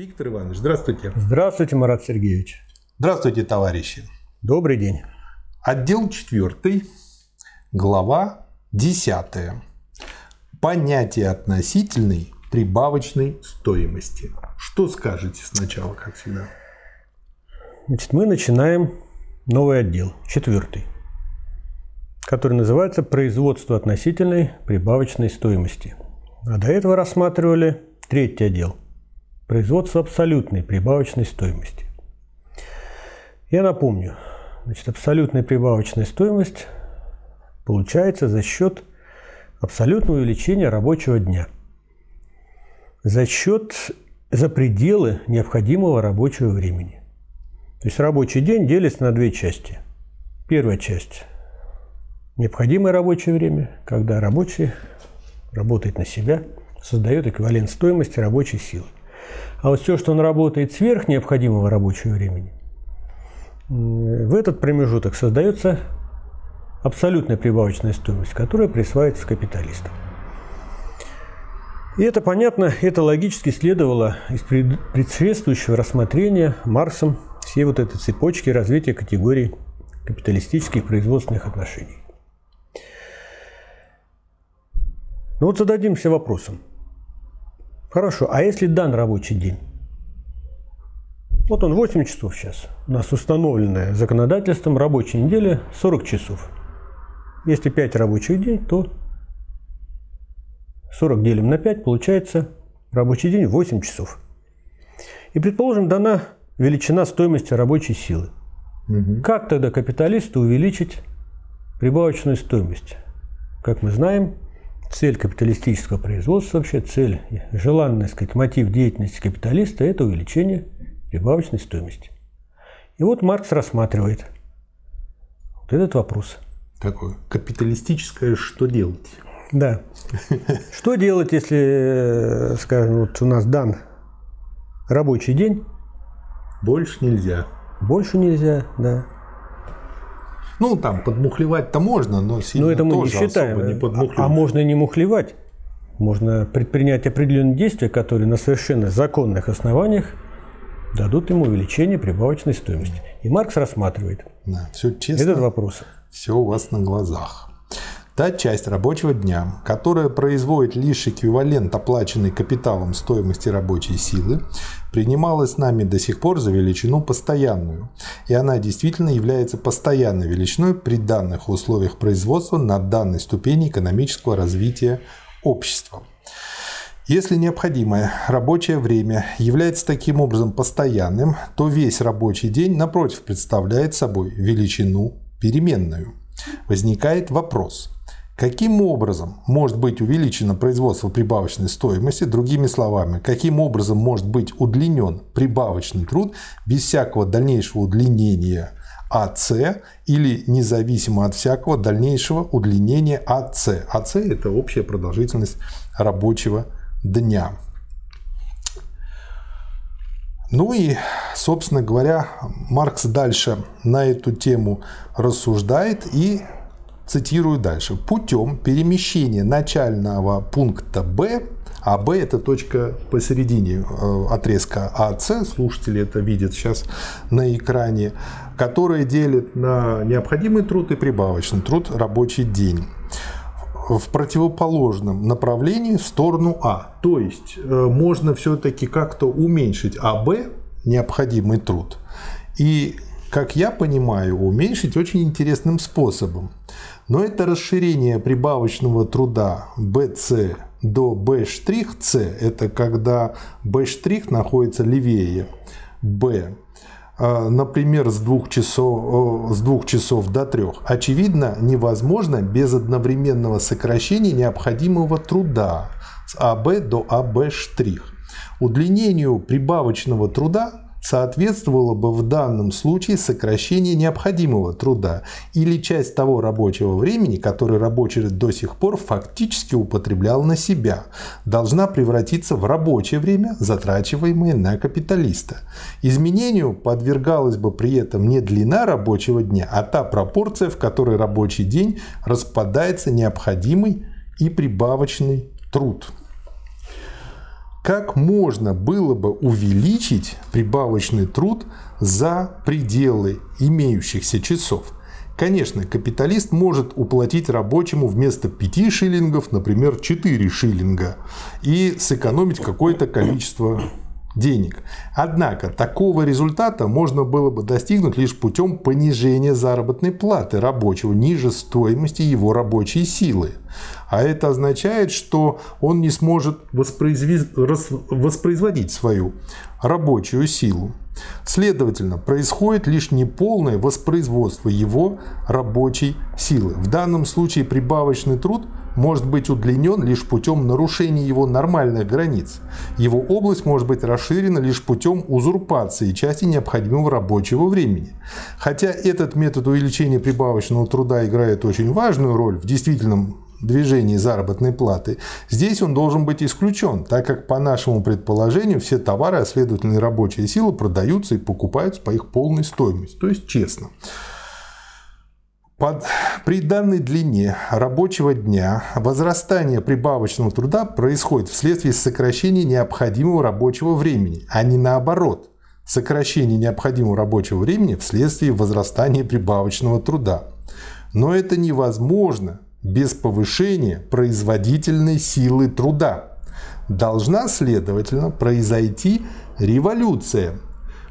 Виктор Иванович, здравствуйте. Здравствуйте, Марат Сергеевич. Здравствуйте, товарищи. Добрый день. Отдел 4, глава 10. Понятие относительной прибавочной стоимости. Что скажете сначала, как всегда? Значит, мы начинаем новый отдел, четвертый, который называется «Производство относительной прибавочной стоимости». А до этого рассматривали третий отдел – «Производство абсолютной прибавочной стоимости». Я напомню, значит, абсолютная прибавочная стоимость получается за счет абсолютного увеличения рабочего дня, за счет за пределы необходимого рабочего времени. То есть рабочий день делится на две части. Первая часть – необходимое рабочее время, когда рабочий работает на себя, создает эквивалент стоимости рабочей силы. А вот все, что он работает сверх необходимого рабочего времени, в этот промежуток создается абсолютная прибавочная стоимость, которая присваивается капиталистам. И это понятно, это логически следовало из предшествующего рассмотрения Марксом всей вот этой цепочки развития категорий капиталистических производственных отношений. Ну вот зададимся вопросом. Хорошо, а если дан рабочий день? Вот он 8 часов сейчас. У нас установленное законодательством рабочая неделя 40 часов. Если 5 рабочих дней, то 40 делим на 5, получается рабочий день 8 часов. И, предположим, дана величина стоимости рабочей силы. Угу. Как тогда капиталисту увеличить прибавочную стоимость? Как мы знаем, цель капиталистического производства, вообще цель, желанный, сказать, мотив деятельности капиталиста – это увеличение прибавочной стоимости. И вот Маркс рассматривает вот этот вопрос. Такое капиталистическое «что делать?» Да. Что делать, если, скажем, вот у нас дан рабочий день, больше нельзя. Больше нельзя, да. Ну, там, подмухлевать-то можно, но сильно но это мы тоже не считаем. не подмухливать. А, а можно не мухлевать. Можно предпринять определенные действия, которые на совершенно законных основаниях дадут ему увеличение прибавочной стоимости. И Маркс рассматривает да, все честно, этот вопрос. Все у вас на глазах. Та часть рабочего дня, которая производит лишь эквивалент оплаченной капиталом стоимости рабочей силы, принималась нами до сих пор за величину постоянную, и она действительно является постоянной величиной при данных условиях производства на данной ступени экономического развития общества. Если необходимое рабочее время является таким образом постоянным, то весь рабочий день, напротив, представляет собой величину переменную. Возникает вопрос – Каким образом может быть увеличено производство прибавочной стоимости? Другими словами, каким образом может быть удлинен прибавочный труд без всякого дальнейшего удлинения АС или независимо от всякого дальнейшего удлинения АС. АС – это общая продолжительность рабочего дня. Ну и, собственно говоря, Маркс дальше на эту тему рассуждает и цитирую дальше, путем перемещения начального пункта Б, а Б это точка посередине э, отрезка АС, слушатели это видят сейчас на экране, которая делит на необходимый труд и прибавочный труд рабочий день в противоположном направлении в сторону А. То есть э, можно все-таки как-то уменьшить АБ, необходимый труд, и, как я понимаю, уменьшить очень интересным способом. Но это расширение прибавочного труда BC до B'C, это когда B' находится левее B, а, например, с двух, часов, с двух часов до трех, очевидно, невозможно без одновременного сокращения необходимого труда с АБ до АБ'Ш. Удлинению прибавочного труда соответствовало бы в данном случае сокращение необходимого труда или часть того рабочего времени, который рабочий до сих пор фактически употреблял на себя, должна превратиться в рабочее время, затрачиваемое на капиталиста. Изменению подвергалась бы при этом не длина рабочего дня, а та пропорция, в которой рабочий день распадается необходимый и прибавочный труд. Как можно было бы увеличить прибавочный труд за пределы имеющихся часов. Конечно, капиталист может уплатить рабочему вместо 5 шиллингов, например, 4 шиллинга и сэкономить какое-то количество денег. Однако такого результата можно было бы достигнуть лишь путем понижения заработной платы рабочего ниже стоимости его рабочей силы. А это означает, что он не сможет воспроизводить свою рабочую силу. Следовательно, происходит лишь неполное воспроизводство его рабочей силы. В данном случае прибавочный труд может быть удлинен лишь путем нарушения его нормальных границ. Его область может быть расширена лишь путем узурпации части необходимого рабочего времени. Хотя этот метод увеличения прибавочного труда играет очень важную роль в действительном движении заработной платы, здесь он должен быть исключен, так как по нашему предположению все товары, а следовательно и рабочие силы продаются и покупаются по их полной стоимости, то есть честно. Под, при данной длине рабочего дня возрастание прибавочного труда происходит вследствие сокращения необходимого рабочего времени, а не наоборот. Сокращение необходимого рабочего времени вследствие возрастания прибавочного труда. Но это невозможно без повышения производительной силы труда. Должна, следовательно, произойти революция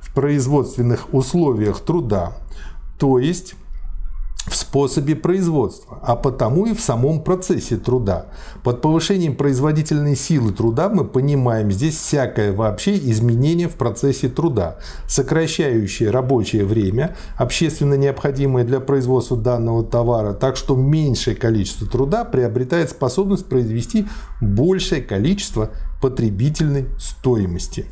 в производственных условиях труда, то есть в способе производства, а потому и в самом процессе труда. Под повышением производительной силы труда мы понимаем здесь всякое вообще изменение в процессе труда, сокращающее рабочее время, общественно необходимое для производства данного товара, так что меньшее количество труда приобретает способность произвести большее количество потребительной стоимости.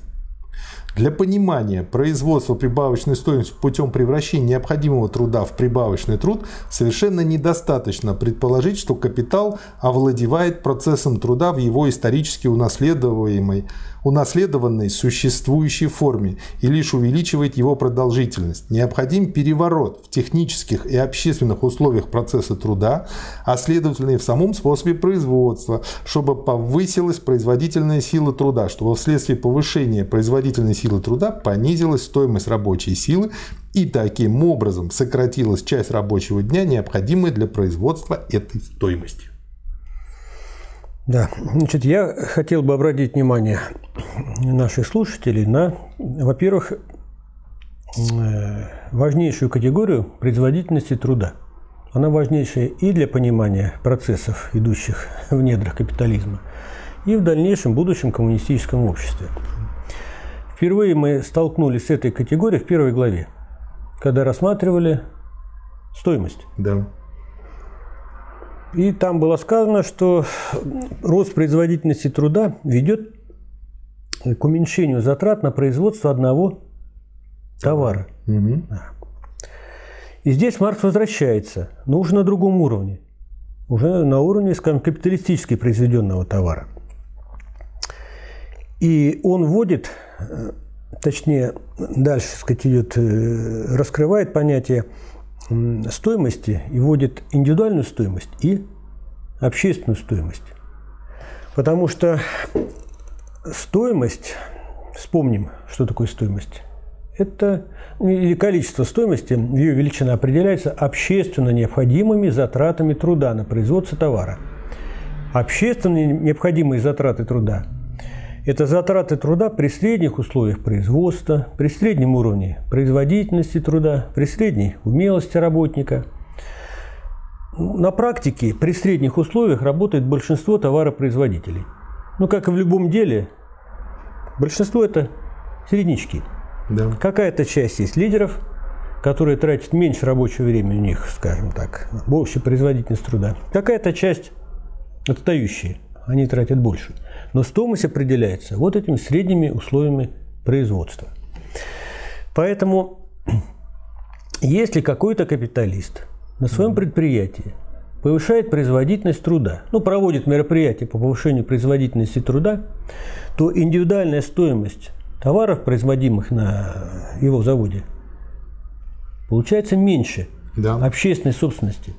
Для понимания производства прибавочной стоимости путем превращения необходимого труда в прибавочный труд совершенно недостаточно предположить, что капитал овладевает процессом труда в его исторически унаследуемой унаследованной существующей форме и лишь увеличивает его продолжительность. Необходим переворот в технических и общественных условиях процесса труда, а следовательно и в самом способе производства, чтобы повысилась производительная сила труда, чтобы вследствие повышения производительной силы труда понизилась стоимость рабочей силы и таким образом сократилась часть рабочего дня, необходимая для производства этой стоимости. Да, значит, я хотел бы обратить внимание наших слушателей на, во-первых, э, важнейшую категорию производительности труда. Она важнейшая и для понимания процессов, идущих в недрах капитализма, и в дальнейшем будущем коммунистическом обществе. Впервые мы столкнулись с этой категорией в первой главе, когда рассматривали стоимость. Да. И там было сказано, что рост производительности труда ведет к уменьшению затрат на производство одного товара. Угу. И здесь Маркс возвращается, но уже на другом уровне. Уже на уровне, скажем, капиталистически произведенного товара. И он вводит, точнее, дальше, сказать, идет, э, раскрывает понятие стоимости и вводит индивидуальную стоимость и общественную стоимость. Потому что стоимость, вспомним, что такое стоимость. Это или количество стоимости, ее величина определяется общественно необходимыми затратами труда на производство товара. Общественно необходимые затраты труда это затраты труда при средних условиях производства, при среднем уровне производительности труда, при средней умелости работника. На практике при средних условиях работает большинство товаропроизводителей. Ну, как и в любом деле, большинство это середнячки. Да. Какая-то часть есть лидеров, которые тратят меньше рабочего времени у них, скажем так, в общей производительность труда. Какая-то часть отстающие они тратят больше. Но стоимость определяется вот этими средними условиями производства. Поэтому, если какой-то капиталист на своем предприятии повышает производительность труда, ну, проводит мероприятия по повышению производительности труда, то индивидуальная стоимость товаров, производимых на его заводе, получается меньше да. общественной собственности.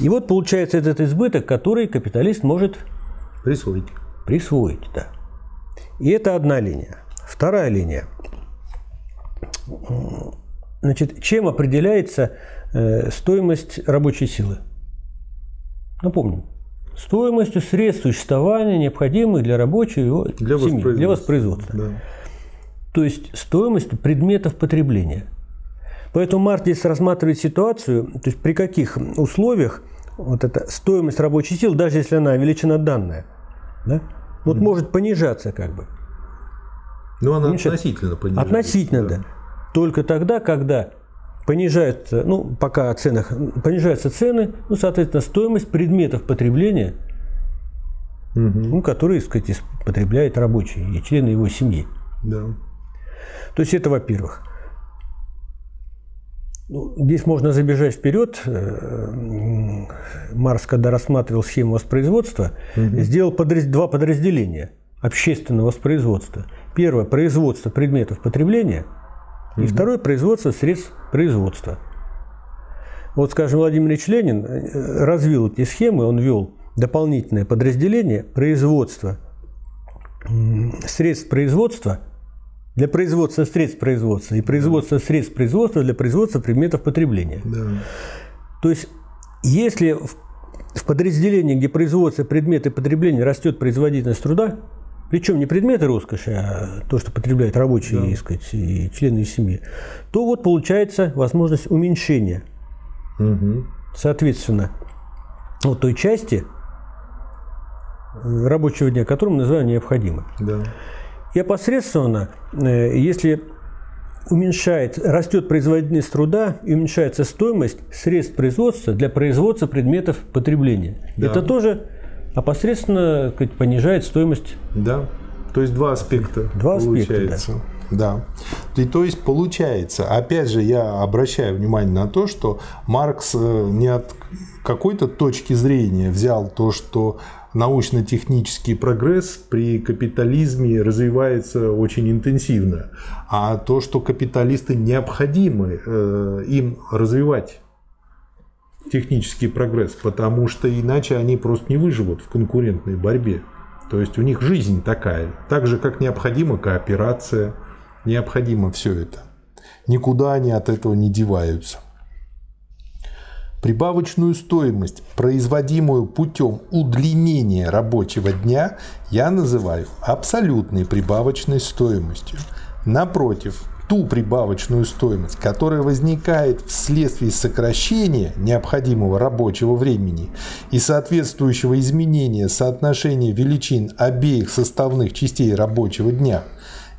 И вот получается этот избыток, который капиталист может Присвоить. Присвоить, да. И это одна линия. Вторая линия. Значит, чем определяется э, стоимость рабочей силы? Напомним. Стоимостью средств существования, необходимых для рабочего для семьи, воспроизводства. для воспроизводства. Да. То есть стоимость предметов потребления. Поэтому Март здесь рассматривает ситуацию, то есть при каких условиях вот эта стоимость рабочей силы, даже если она величина данная, да, вот mm может понижаться как бы. Ну, она Меньше- относительно понижается. Относительно, да. Только тогда, когда понижаются, ну, пока о ценах, понижаются цены, ну, соответственно, стоимость предметов потребления, Мгм. ну, которые, так сказать, потребляет рабочий и члены его семьи. Да. То есть это во-первых. Ну, здесь можно забежать вперед. Э, Марс, когда рассматривал схему воспроизводства, сделал подраз- два подразделения общественного воспроизводства. Первое – производство предметов потребления, и второе – производство средств производства. Вот, скажем, Владимир Ильич Ленин э, развил эти схемы, он ввел дополнительное подразделение производства средств производства для производства средств производства и производства средств производства для производства предметов потребления. Да. То есть, если в, в подразделении, где производятся предметы потребления, растет производительность труда, причем не предметы роскоши, а то, что потребляют рабочие Да. сказать, и члены семьи, то вот получается возможность уменьшения, Мгм. соответственно, вот той части э, рабочего дня, которую мы называем необходимой. Да. И опосредственно, э, если уменьшает, растет производительность труда и уменьшается стоимость средств производства для производства предметов потребления. Да. Это тоже опосредственно сказать, понижает стоимость. Да. То есть два аспекта Два аспекта, получается. да. И то есть получается, опять же, я обращаю внимание на то, что Маркс э, не от какой-то точки зрения взял то, что научно-технический прогресс при капитализме развивается очень интенсивно, а то, что капиталисты необходимы э, им развивать технический прогресс, потому что иначе они просто не выживут в конкурентной борьбе. То есть у них жизнь такая, так же как необходима кооперация, необходимо все это. Никуда они от этого не деваются. Прибавочную стоимость, производимую путем удлинения рабочего дня, я называю абсолютной прибавочной стоимостью. Напротив, ту прибавочную стоимость, которая возникает вследствие сокращения необходимого рабочего времени и соответствующего изменения соотношения величин обеих составных частей рабочего дня,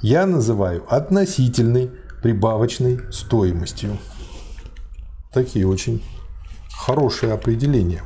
я называю относительной прибавочной стоимостью. Такие очень хорошее определение.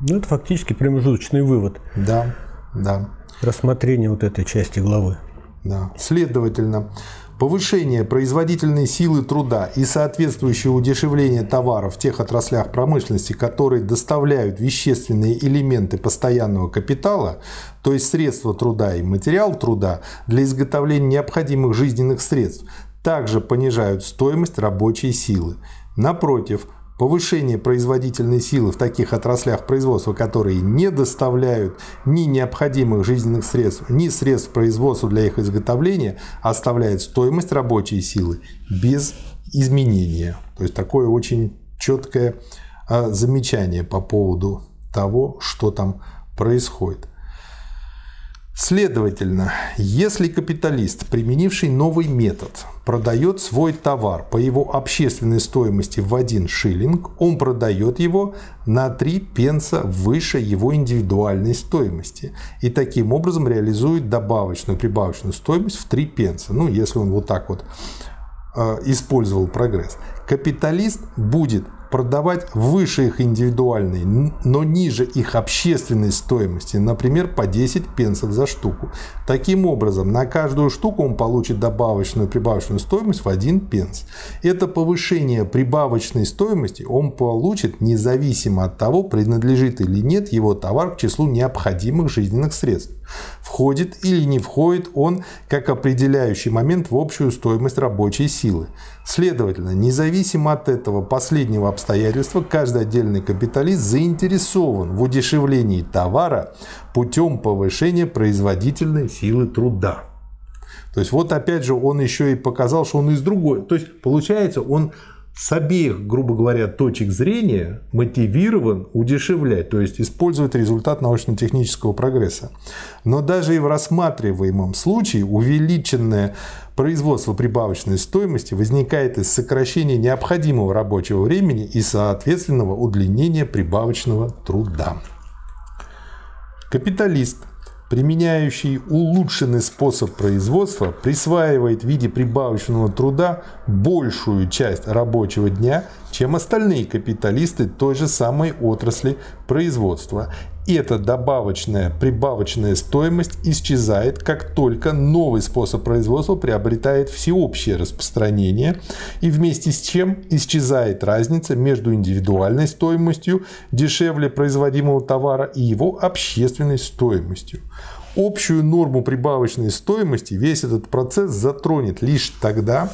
Ну, это фактически промежуточный вывод Да, да, рассмотрения вот этой части главы. да. Следовательно, повышение производительной силы труда и соответствующее удешевление товаров в тех отраслях промышленности, которые доставляют вещественные элементы постоянного капитала, то есть средства труда и материал труда для изготовления необходимых жизненных средств, также понижают стоимость рабочей силы. Напротив, Повышение производительной силы в таких отраслях производства, которые не доставляют ни необходимых жизненных средств, ни средств производства для их изготовления, оставляет стоимость рабочей силы без изменения. То есть такое очень четкое а, замечание по поводу того, что там происходит. Следовательно, если капиталист, применивший новый метод, продает свой товар по его общественной стоимости в 1 шиллинг, он продает его на 3 пенса выше его индивидуальной стоимости. И таким образом реализует добавочную прибавочную стоимость в 3 пенса. Ну, если он вот так вот э, использовал прогресс. Капиталист будет продавать выше их индивидуальной, но ниже их общественной стоимости, например, по 10 пенсов за штуку. Таким образом, на каждую штуку он получит добавочную прибавочную стоимость в 1 пенс. Это повышение прибавочной стоимости он получит независимо от того, принадлежит или нет его товар к числу необходимых жизненных средств. Входит или не входит он как определяющий момент в общую стоимость рабочей силы. Следовательно, независимо от этого последнего обстоятельства, обстоятельства каждый отдельный капиталист заинтересован в удешевлении товара путем повышения производительной силы труда. То есть вот опять же он еще и показал, что он из другой. То есть получается он с обеих, грубо говоря, точек зрения мотивирован удешевлять, то есть использовать результат научно-технического прогресса. Но даже и в рассматриваемом случае увеличенное производство прибавочной стоимости возникает из сокращения необходимого рабочего времени и соответственного удлинения прибавочного труда. Капиталист – применяющий улучшенный способ производства, присваивает в виде прибавочного труда большую часть рабочего дня, чем остальные капиталисты той же самой отрасли производства эта добавочная, прибавочная стоимость исчезает, как только новый способ производства приобретает всеобщее распространение, и вместе с чем исчезает разница между индивидуальной стоимостью дешевле производимого товара и его общественной стоимостью. Общую норму прибавочной стоимости весь этот процесс затронет лишь тогда,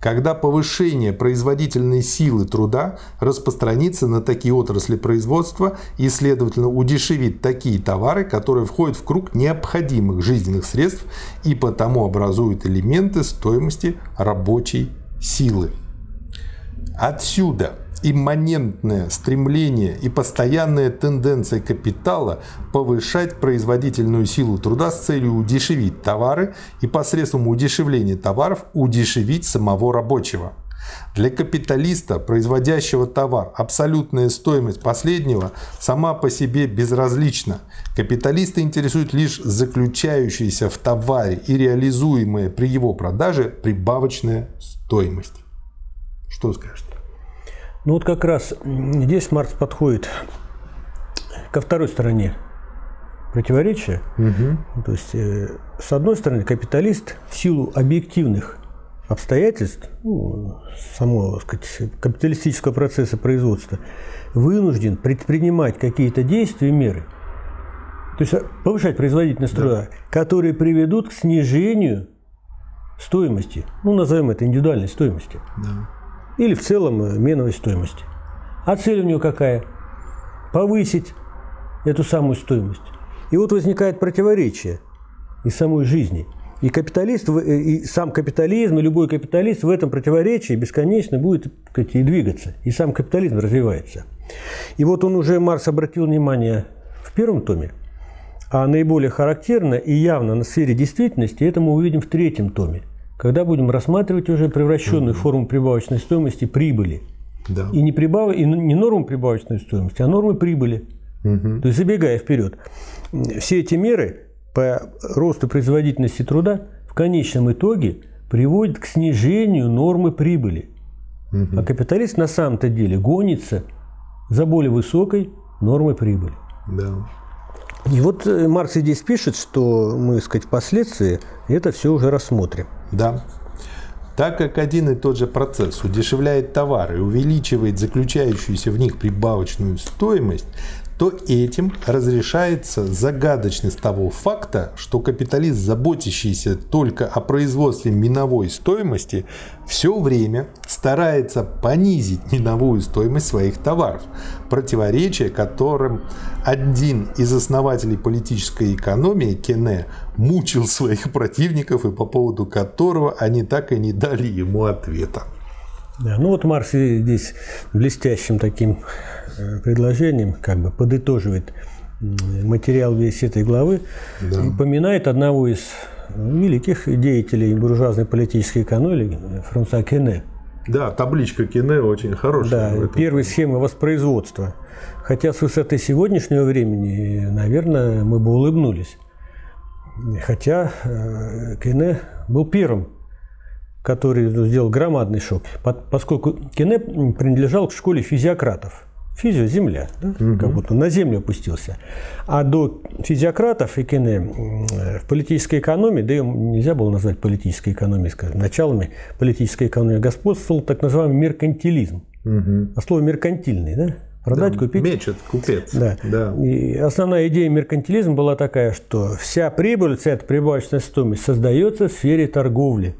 когда повышение производительной силы труда распространится на такие отрасли производства и, следовательно, удешевит такие товары, которые входят в круг необходимых жизненных средств и потому образуют элементы стоимости рабочей силы. Отсюда – имманентное стремление и постоянная тенденция капитала повышать производительную силу труда с целью удешевить товары и посредством удешевления товаров удешевить самого рабочего. Для капиталиста, производящего товар, абсолютная стоимость последнего сама по себе безразлична. Капиталиста интересует лишь заключающаяся в товаре и реализуемая при его продаже прибавочная стоимость. Что скажете? Ну вот как раз здесь Маркс подходит ко второй стороне противоречия. Угу. То есть, э, с одной стороны, капиталист в силу объективных обстоятельств, ну, самого сказать, капиталистического процесса производства, вынужден предпринимать какие-то действия и меры, то есть повышать производительность труда, да. которые приведут к снижению стоимости, ну, назовем это индивидуальной стоимости. Да или в целом э, меновой стоимости. А цель у нее какая? Повысить эту самую стоимость. И вот возникает противоречие и самой жизни. И капиталист, э, и сам капитализм, и любой капиталист в этом противоречии бесконечно будет сказать, и двигаться. И сам капитализм развивается. И вот он уже, Марс обратил внимание в первом томе, а наиболее характерно и явно на сфере действительности это мы увидим в третьем томе – когда будем рассматривать уже превращенную угу. форму прибавочной стоимости прибыли. Да. И, не прибав... и не норму прибавочной стоимости, а нормы прибыли. Угу. То есть, забегая вперед, все эти меры по росту производительности труда в конечном итоге приводят к снижению нормы прибыли. Угу. А капиталист на самом-то деле гонится за более высокой нормой прибыли. Да. И вот э, Маркс здесь пишет, что мы, так сказать, впоследствии это все уже рассмотрим. Да. Так как один и тот же процесс удешевляет товары и увеличивает заключающуюся в них прибавочную стоимость, то этим разрешается загадочность того факта, что капиталист, заботящийся только о производстве миновой стоимости, все время старается понизить миновую стоимость своих товаров, противоречие которым один из основателей политической экономии, Кене, мучил своих противников и по поводу которого они так и не дали ему ответа. Да, ну вот Маркс здесь блестящим таким предложением как бы подытоживает материал весь этой главы да. и поминает одного из великих деятелей буржуазной политической экономии Франца Кене. Да, табличка Кене очень хорошая. Да, первая схема воспроизводства. Хотя с высоты сегодняшнего времени, наверное, мы бы улыбнулись. Хотя э, Кене был первым который сделал громадный шок, поскольку Кене принадлежал к школе физиократов. Физио – земля, да? угу. как будто на землю опустился. А до физиократов и Кене в политической экономии, да ее нельзя было назвать политической экономией, скажем, началами политической экономии господствовал так называемый меркантилизм. Угу. А слово меркантильный, да? Продать, да, купить. Мечет, купец. Да. да. И основная идея меркантилизма была такая, что вся прибыль, вся эта прибавочная стоимость создается в сфере торговли.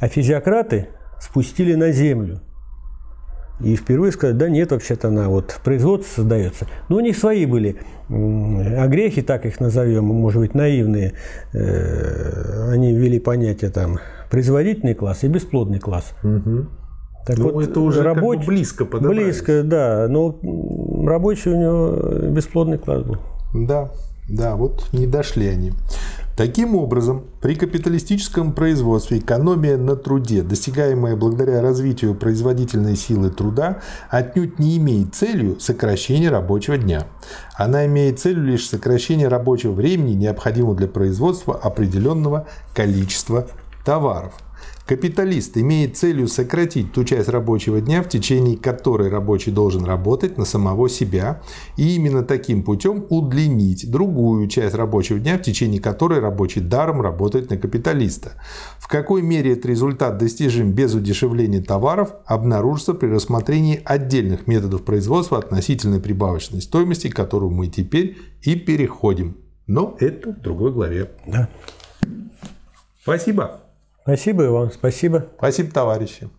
А физиократы спустили на землю И впервые сказать, да нет, вообще-то она вот в производстве создается. Но у них свои были огрехи, так их назовем, может быть, наивные. Э, они ввели понятие там производительный класс и бесплодный класс. Угу. Так ну, вот, это уже рабоч... как бы близко подобрались. Близко, да. Но рабочий у него бесплодный класс был. Да, да, вот не дошли они. Таким образом, при капиталистическом производстве экономия на труде, достигаемая благодаря развитию производительной силы труда, отнюдь не имеет целью сокращения рабочего дня. Она имеет целью лишь сокращение рабочего времени, необходимого для производства определенного количества товаров. Капиталист имеет целью сократить ту часть рабочего дня, в течение которой рабочий должен работать на самого себя, и именно таким путем удлинить другую часть рабочего дня, в течение которой рабочий даром работает на капиталиста. В какой мере этот результат достижим без удешевления товаров, обнаружится при рассмотрении отдельных методов производства относительной прибавочной стоимости, к которую мы теперь и переходим. Но это в другой главе. Да. Спасибо. Спасибо, Иван, спасибо. Спасибо, товарищи.